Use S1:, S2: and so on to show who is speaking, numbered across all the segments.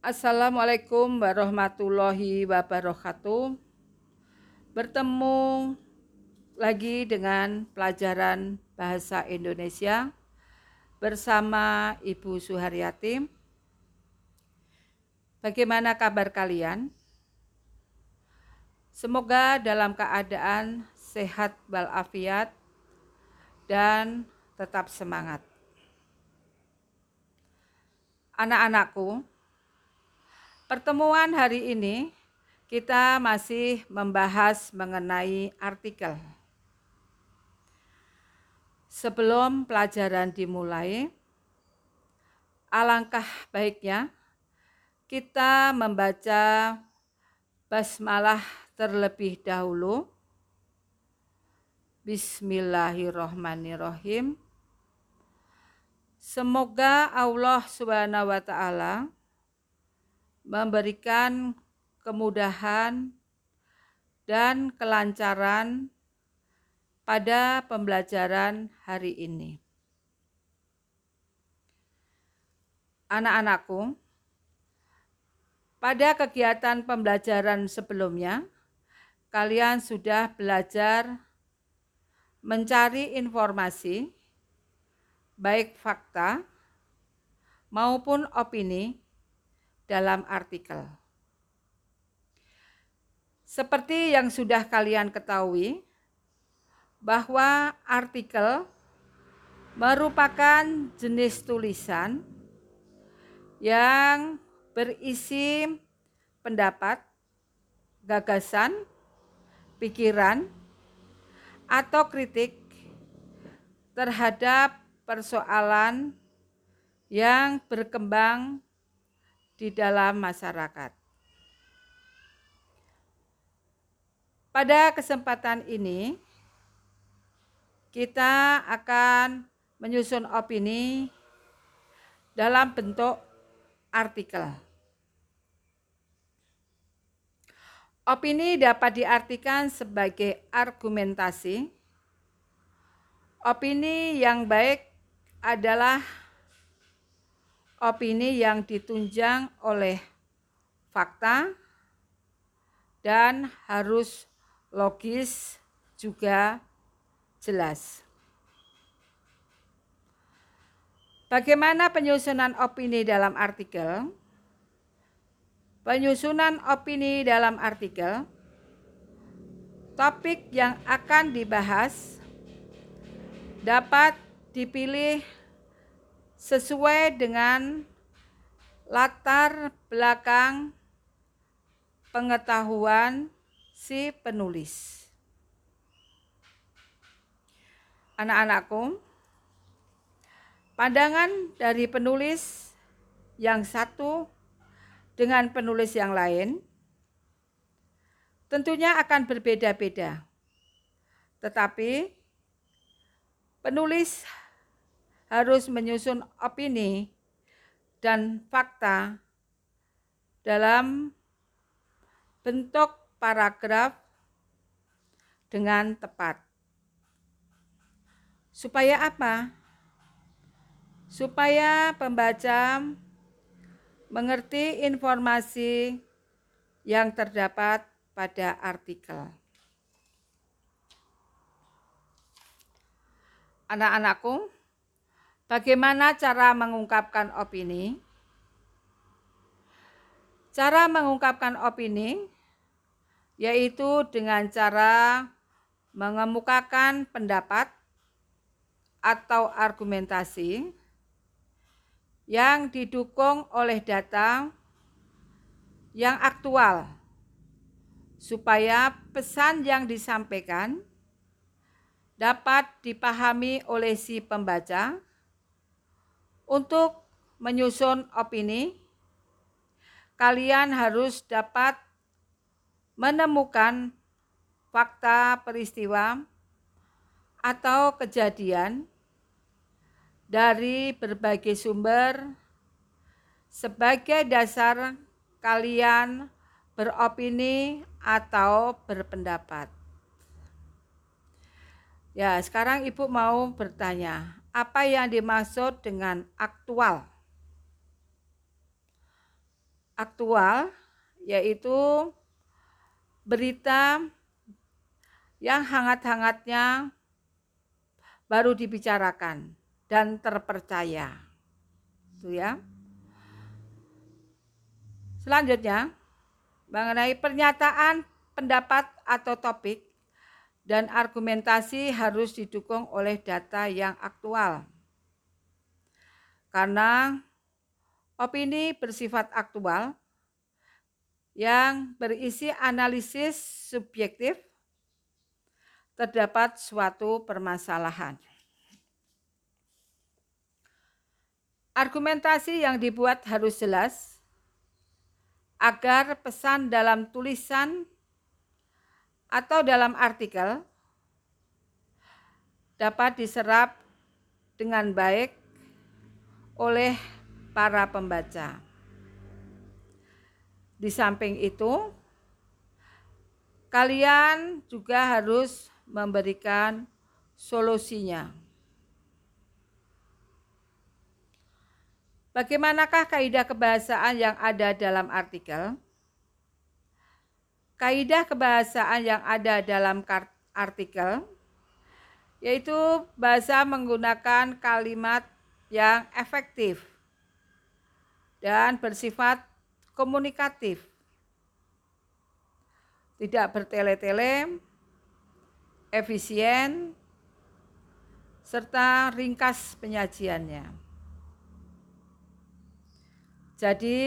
S1: Assalamualaikum warahmatullahi wabarakatuh. Bertemu lagi dengan pelajaran bahasa Indonesia bersama Ibu Suharyati. Bagaimana kabar kalian? Semoga dalam keadaan sehat walafiat dan tetap semangat. Anak-anakku, Pertemuan hari ini kita masih membahas mengenai artikel. Sebelum pelajaran dimulai, alangkah baiknya kita membaca basmalah terlebih dahulu. Bismillahirrohmanirrohim. Semoga Allah Subhanahu wa taala memberikan kemudahan dan kelancaran pada pembelajaran hari ini. Anak-anakku, pada kegiatan pembelajaran sebelumnya, kalian sudah belajar mencari informasi, baik fakta maupun opini dalam artikel. Seperti yang sudah kalian ketahui, bahwa artikel merupakan jenis tulisan yang berisi pendapat, gagasan, pikiran, atau kritik terhadap persoalan yang berkembang di dalam masyarakat. Pada kesempatan ini, kita akan menyusun opini dalam bentuk artikel. Opini dapat diartikan sebagai argumentasi. Opini yang baik adalah opini yang ditunjang oleh fakta dan harus logis juga jelas. Bagaimana penyusunan opini dalam artikel? Penyusunan opini dalam artikel, topik yang akan dibahas dapat dipilih sesuai dengan latar belakang pengetahuan si penulis. Anak-anakku, pandangan dari penulis yang satu dengan penulis yang lain tentunya akan berbeda-beda. Tetapi penulis harus menyusun opini dan fakta dalam bentuk paragraf dengan tepat. Supaya apa? Supaya pembaca mengerti informasi yang terdapat pada artikel. Anak-anakku, Bagaimana cara mengungkapkan opini? Cara mengungkapkan opini yaitu dengan cara mengemukakan pendapat atau argumentasi yang didukung oleh data yang aktual supaya pesan yang disampaikan dapat dipahami oleh si pembaca untuk menyusun opini, kalian harus dapat menemukan fakta peristiwa atau kejadian dari berbagai sumber sebagai dasar kalian beropini atau berpendapat. Ya, sekarang Ibu mau bertanya, apa yang dimaksud dengan aktual? aktual yaitu berita yang hangat-hangatnya baru dibicarakan dan terpercaya. Itu ya. Selanjutnya mengenai pernyataan pendapat atau topik dan argumentasi harus didukung oleh data yang aktual. Karena opini bersifat aktual yang berisi analisis subjektif terdapat suatu permasalahan. Argumentasi yang dibuat harus jelas agar pesan dalam tulisan atau dalam artikel dapat diserap dengan baik oleh para pembaca. Di samping itu, kalian juga harus memberikan solusinya. Bagaimanakah kaidah kebahasaan yang ada dalam artikel? Kaidah kebahasaan yang ada dalam artikel yaitu bahasa menggunakan kalimat yang efektif dan bersifat komunikatif. Tidak bertele-tele, efisien, serta ringkas penyajiannya. Jadi,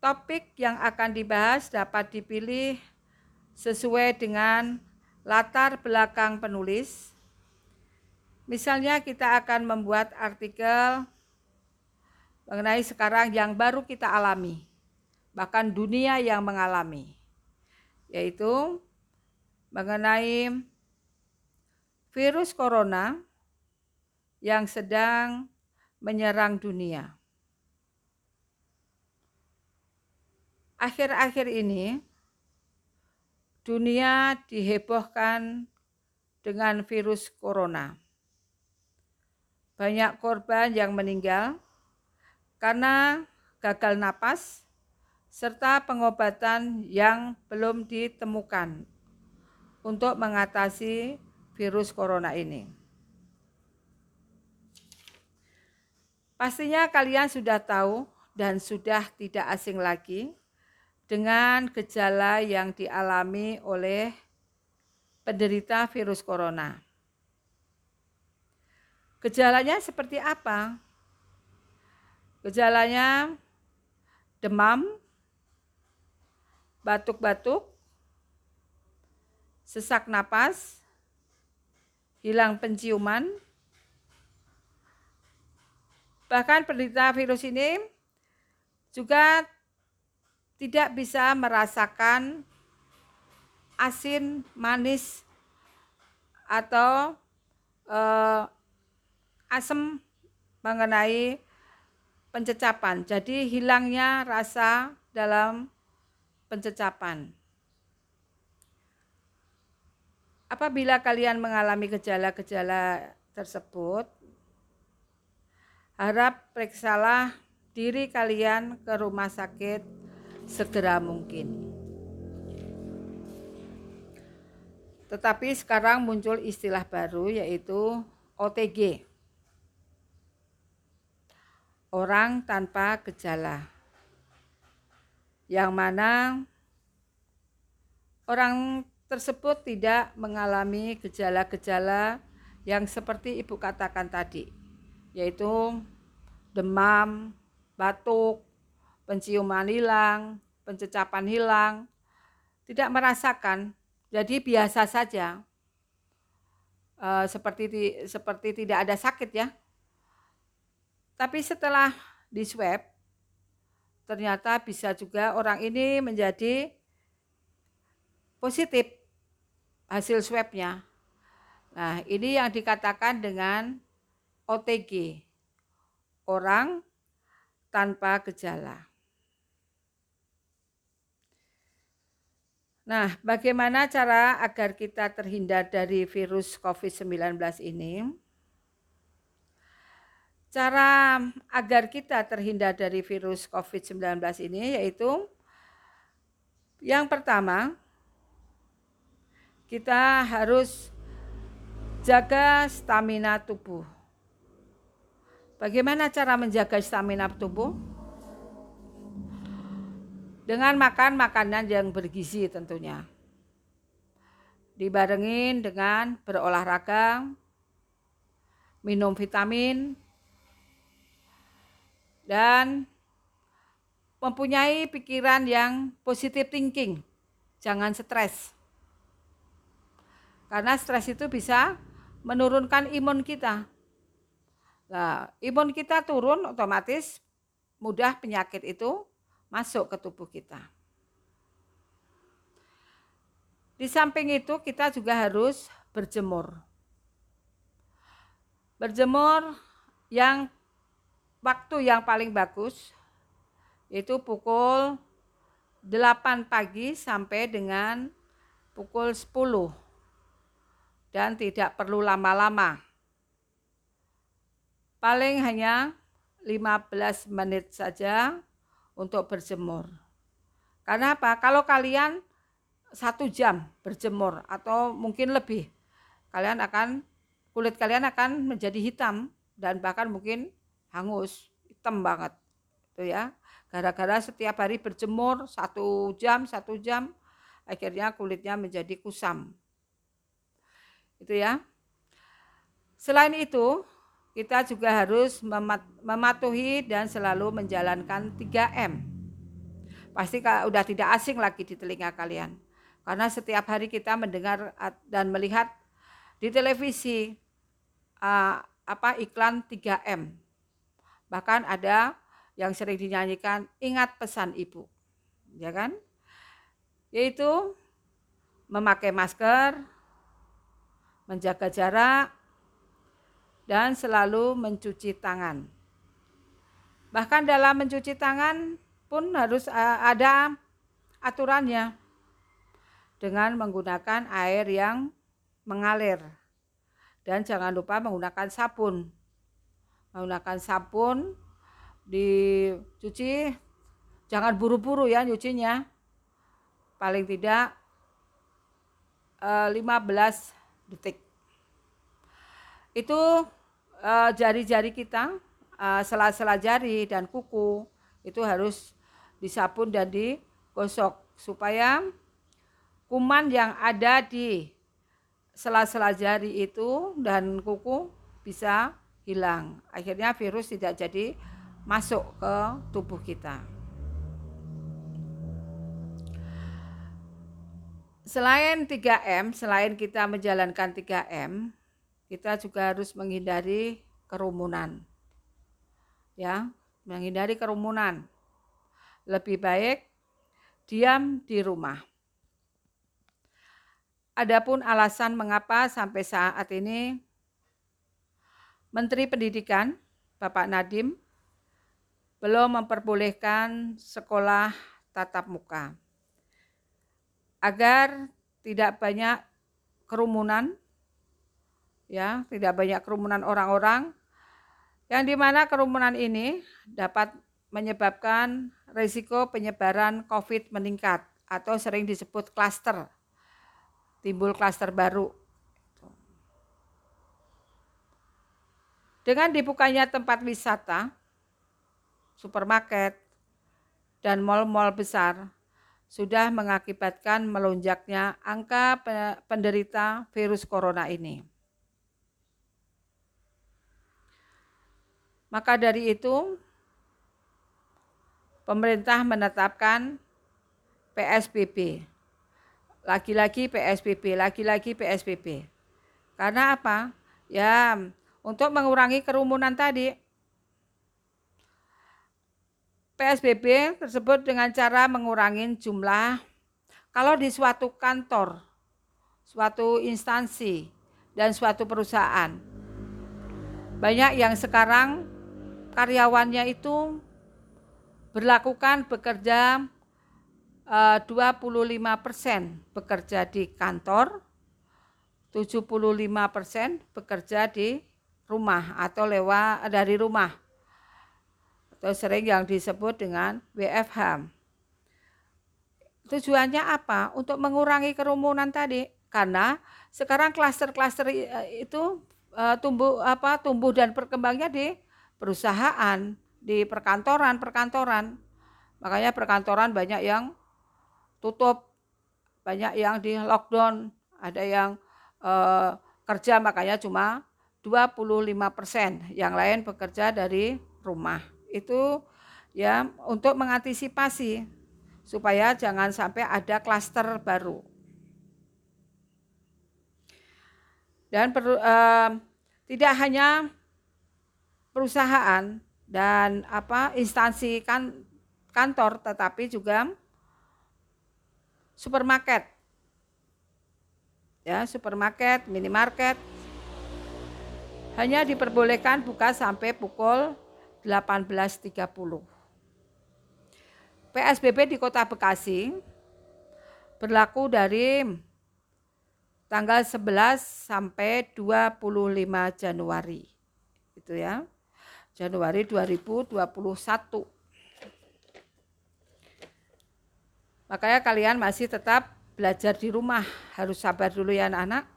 S1: topik yang akan dibahas dapat dipilih sesuai dengan latar belakang penulis. Misalnya, kita akan membuat artikel mengenai sekarang yang baru kita alami, bahkan dunia yang mengalami, yaitu mengenai virus corona yang sedang menyerang dunia. Akhir-akhir ini dunia dihebohkan dengan virus corona. Banyak korban yang meninggal karena gagal napas serta pengobatan yang belum ditemukan untuk mengatasi virus corona ini. Pastinya kalian sudah tahu dan sudah tidak asing lagi dengan gejala yang dialami oleh penderita virus corona. Gejalanya seperti apa? Gejalanya demam, batuk-batuk, sesak napas, hilang penciuman. Bahkan penderita virus ini juga tidak bisa merasakan asin, manis, atau eh, asam mengenai pencecapan. Jadi hilangnya rasa dalam pencecapan. Apabila kalian mengalami gejala-gejala tersebut, harap periksalah diri kalian ke rumah sakit segera mungkin. Tetapi sekarang muncul istilah baru yaitu OTG. Orang tanpa gejala. Yang mana orang tersebut tidak mengalami gejala-gejala yang seperti Ibu katakan tadi, yaitu demam, batuk, penciuman hilang, pencecapan hilang, tidak merasakan, jadi biasa saja, e, seperti seperti tidak ada sakit ya. Tapi setelah di swab, ternyata bisa juga orang ini menjadi positif hasil swabnya. Nah, ini yang dikatakan dengan OTG, orang tanpa gejala. Nah, bagaimana cara agar kita terhindar dari virus COVID-19 ini? cara agar kita terhindar dari virus COVID-19 ini yaitu yang pertama kita harus jaga stamina tubuh. Bagaimana cara menjaga stamina tubuh? Dengan makan makanan yang bergizi tentunya. Dibarengin dengan berolahraga, minum vitamin, dan mempunyai pikiran yang positif thinking. Jangan stres. Karena stres itu bisa menurunkan imun kita. Nah, imun kita turun otomatis mudah penyakit itu masuk ke tubuh kita. Di samping itu kita juga harus berjemur. Berjemur yang waktu yang paling bagus itu pukul 8 pagi sampai dengan pukul 10 dan tidak perlu lama-lama. Paling hanya 15 menit saja untuk berjemur. Karena apa? Kalau kalian satu jam berjemur atau mungkin lebih, kalian akan kulit kalian akan menjadi hitam dan bahkan mungkin hangus, hitam banget. Itu ya. Gara-gara setiap hari berjemur satu jam, satu jam, akhirnya kulitnya menjadi kusam. Itu ya. Selain itu, kita juga harus mematuhi dan selalu menjalankan 3M. Pasti udah tidak asing lagi di telinga kalian. Karena setiap hari kita mendengar dan melihat di televisi uh, apa iklan 3M Bahkan ada yang sering dinyanyikan ingat pesan ibu. Ya kan? Yaitu memakai masker, menjaga jarak, dan selalu mencuci tangan. Bahkan dalam mencuci tangan pun harus ada aturannya dengan menggunakan air yang mengalir. Dan jangan lupa menggunakan sabun menggunakan sabun dicuci jangan buru-buru ya nyucinya paling tidak 15 eh, detik itu eh, jari-jari kita eh, sela-sela jari dan kuku itu harus disabun dan digosok supaya kuman yang ada di sela-sela jari itu dan kuku bisa hilang. Akhirnya virus tidak jadi masuk ke tubuh kita. Selain 3M, selain kita menjalankan 3M, kita juga harus menghindari kerumunan. Ya, menghindari kerumunan. Lebih baik diam di rumah. Adapun alasan mengapa sampai saat ini Menteri Pendidikan Bapak Nadim belum memperbolehkan sekolah tatap muka agar tidak banyak kerumunan ya tidak banyak kerumunan orang-orang yang di mana kerumunan ini dapat menyebabkan risiko penyebaran COVID meningkat atau sering disebut klaster timbul klaster baru Dengan dibukanya tempat wisata, supermarket, dan mal-mal besar sudah mengakibatkan melonjaknya angka penderita virus corona ini. Maka dari itu, pemerintah menetapkan PSBB. Lagi-lagi PSBB, lagi-lagi PSBB. Karena apa? Ya, untuk mengurangi kerumunan tadi. PSBB tersebut dengan cara mengurangi jumlah kalau di suatu kantor, suatu instansi, dan suatu perusahaan. Banyak yang sekarang karyawannya itu berlakukan bekerja 25 eh, persen bekerja di kantor, 75 persen bekerja di rumah atau lewat dari rumah atau sering yang disebut dengan WFH. Tujuannya apa? Untuk mengurangi kerumunan tadi. Karena sekarang klaster-klaster eh, itu uh, tumbuh apa tumbuh dan berkembangnya di perusahaan, di perkantoran-perkantoran. Makanya perkantoran banyak yang tutup, banyak yang di lockdown, ada yang uh, kerja makanya cuma 25 persen, yang lain bekerja dari rumah itu ya untuk mengantisipasi supaya jangan sampai ada klaster baru. Dan per, eh, tidak hanya perusahaan dan apa instansi kan kantor tetapi juga supermarket ya supermarket minimarket hanya diperbolehkan buka sampai pukul 18.30. PSBB di Kota Bekasi berlaku dari tanggal 11 sampai 25 Januari. Itu ya. Januari 2021. Makanya kalian masih tetap belajar di rumah, harus sabar dulu ya anak-anak.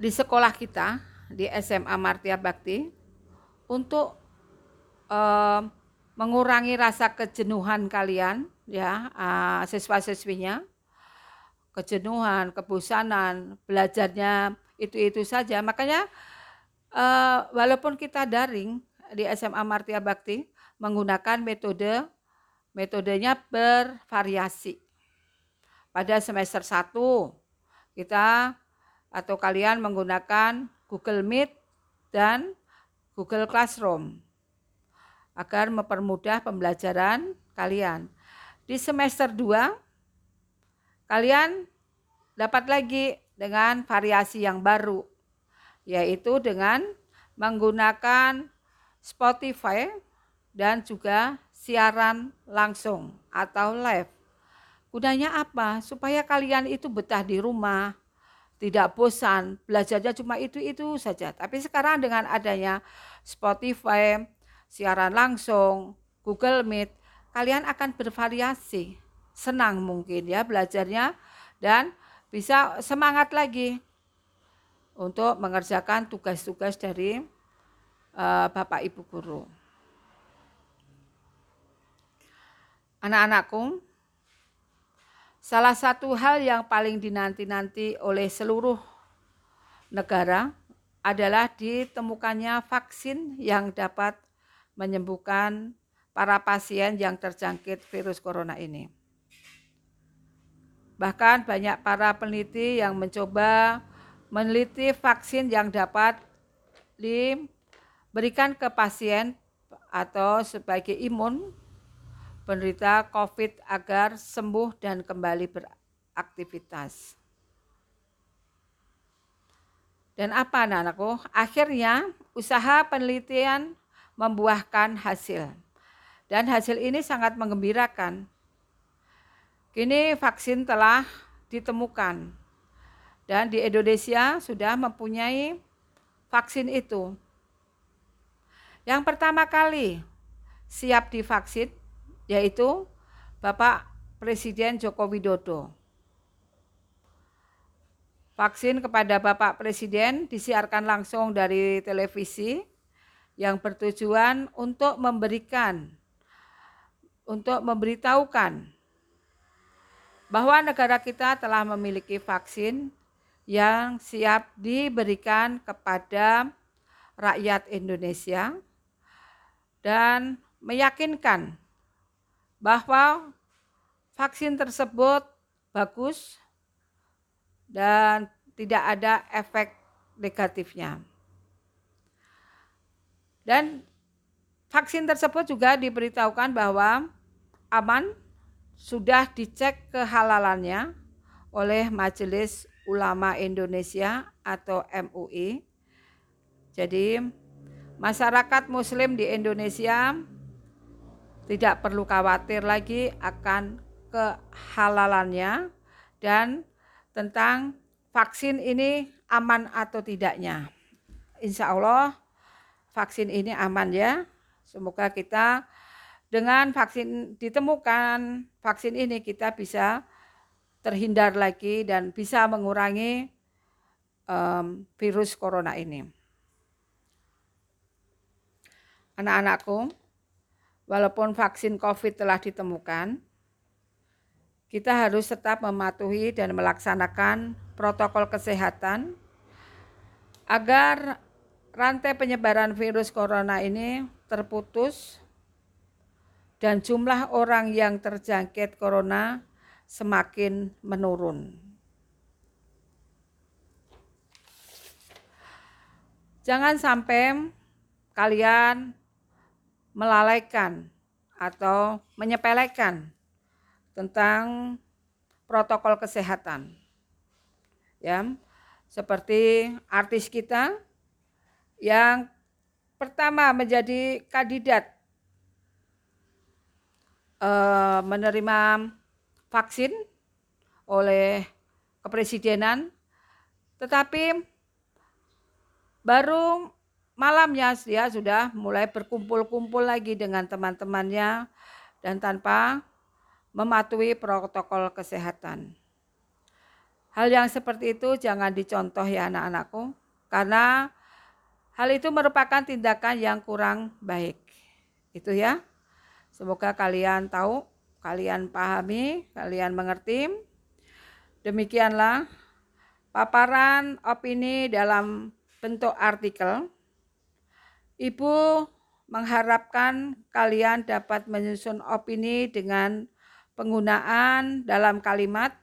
S1: Di sekolah kita di SMA Martia Bakti untuk uh, mengurangi rasa kejenuhan kalian ya uh, siswa-siswinya kejenuhan, kebosanan, belajarnya itu-itu saja. Makanya uh, walaupun kita daring di SMA Martia Bakti menggunakan metode metodenya bervariasi. Pada semester 1 kita atau kalian menggunakan Google Meet, dan Google Classroom agar mempermudah pembelajaran kalian. Di semester 2 kalian dapat lagi dengan variasi yang baru yaitu dengan menggunakan Spotify dan juga siaran langsung atau live. Gunanya apa? Supaya kalian itu betah di rumah, tidak bosan, belajarnya cuma itu-itu saja. Tapi sekarang dengan adanya Spotify, siaran langsung, Google Meet, kalian akan bervariasi. Senang mungkin ya belajarnya dan bisa semangat lagi untuk mengerjakan tugas-tugas dari uh, Bapak Ibu guru. Anak-anakku, Salah satu hal yang paling dinanti-nanti oleh seluruh negara adalah ditemukannya vaksin yang dapat menyembuhkan para pasien yang terjangkit virus corona ini. Bahkan banyak para peneliti yang mencoba meneliti vaksin yang dapat diberikan ke pasien atau sebagai imun penderita COVID agar sembuh dan kembali beraktivitas. Dan apa anak-anakku? Akhirnya usaha penelitian membuahkan hasil. Dan hasil ini sangat mengembirakan. Kini vaksin telah ditemukan. Dan di Indonesia sudah mempunyai vaksin itu. Yang pertama kali siap divaksin yaitu Bapak Presiden Joko Widodo. Vaksin kepada Bapak Presiden disiarkan langsung dari televisi yang bertujuan untuk memberikan untuk memberitahukan bahwa negara kita telah memiliki vaksin yang siap diberikan kepada rakyat Indonesia dan meyakinkan bahwa vaksin tersebut bagus dan tidak ada efek negatifnya. Dan vaksin tersebut juga diberitahukan bahwa aman sudah dicek kehalalannya oleh Majelis Ulama Indonesia atau MUI. Jadi masyarakat muslim di Indonesia tidak perlu khawatir lagi akan kehalalannya dan tentang vaksin ini aman atau tidaknya. Insya Allah vaksin ini aman ya. Semoga kita dengan vaksin ditemukan vaksin ini kita bisa terhindar lagi dan bisa mengurangi um, virus corona ini. Anak-anakku, walaupun vaksin COVID telah ditemukan, kita harus tetap mematuhi dan melaksanakan protokol kesehatan agar rantai penyebaran virus corona ini terputus dan jumlah orang yang terjangkit corona semakin menurun. Jangan sampai kalian melalaikan atau menyepelekan tentang protokol kesehatan. Ya, seperti artis kita yang pertama menjadi kandidat eh, menerima vaksin oleh kepresidenan, tetapi baru malamnya dia sudah mulai berkumpul-kumpul lagi dengan teman-temannya dan tanpa mematuhi protokol kesehatan. Hal yang seperti itu jangan dicontoh ya anak-anakku, karena hal itu merupakan tindakan yang kurang baik. Itu ya. Semoga kalian tahu, kalian pahami, kalian mengerti. Demikianlah paparan opini dalam bentuk artikel. Ibu mengharapkan kalian dapat menyusun opini dengan penggunaan dalam kalimat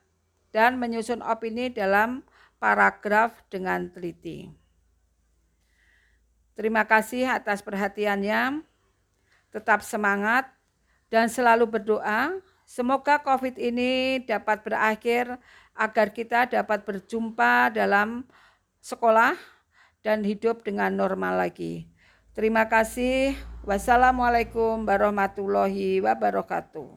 S1: dan menyusun opini dalam paragraf dengan teliti. Terima kasih atas perhatiannya. Tetap semangat dan selalu berdoa. Semoga COVID ini dapat berakhir agar kita dapat berjumpa dalam sekolah dan hidup dengan normal lagi. Terima kasih. Wassalamualaikum warahmatullahi wabarakatuh.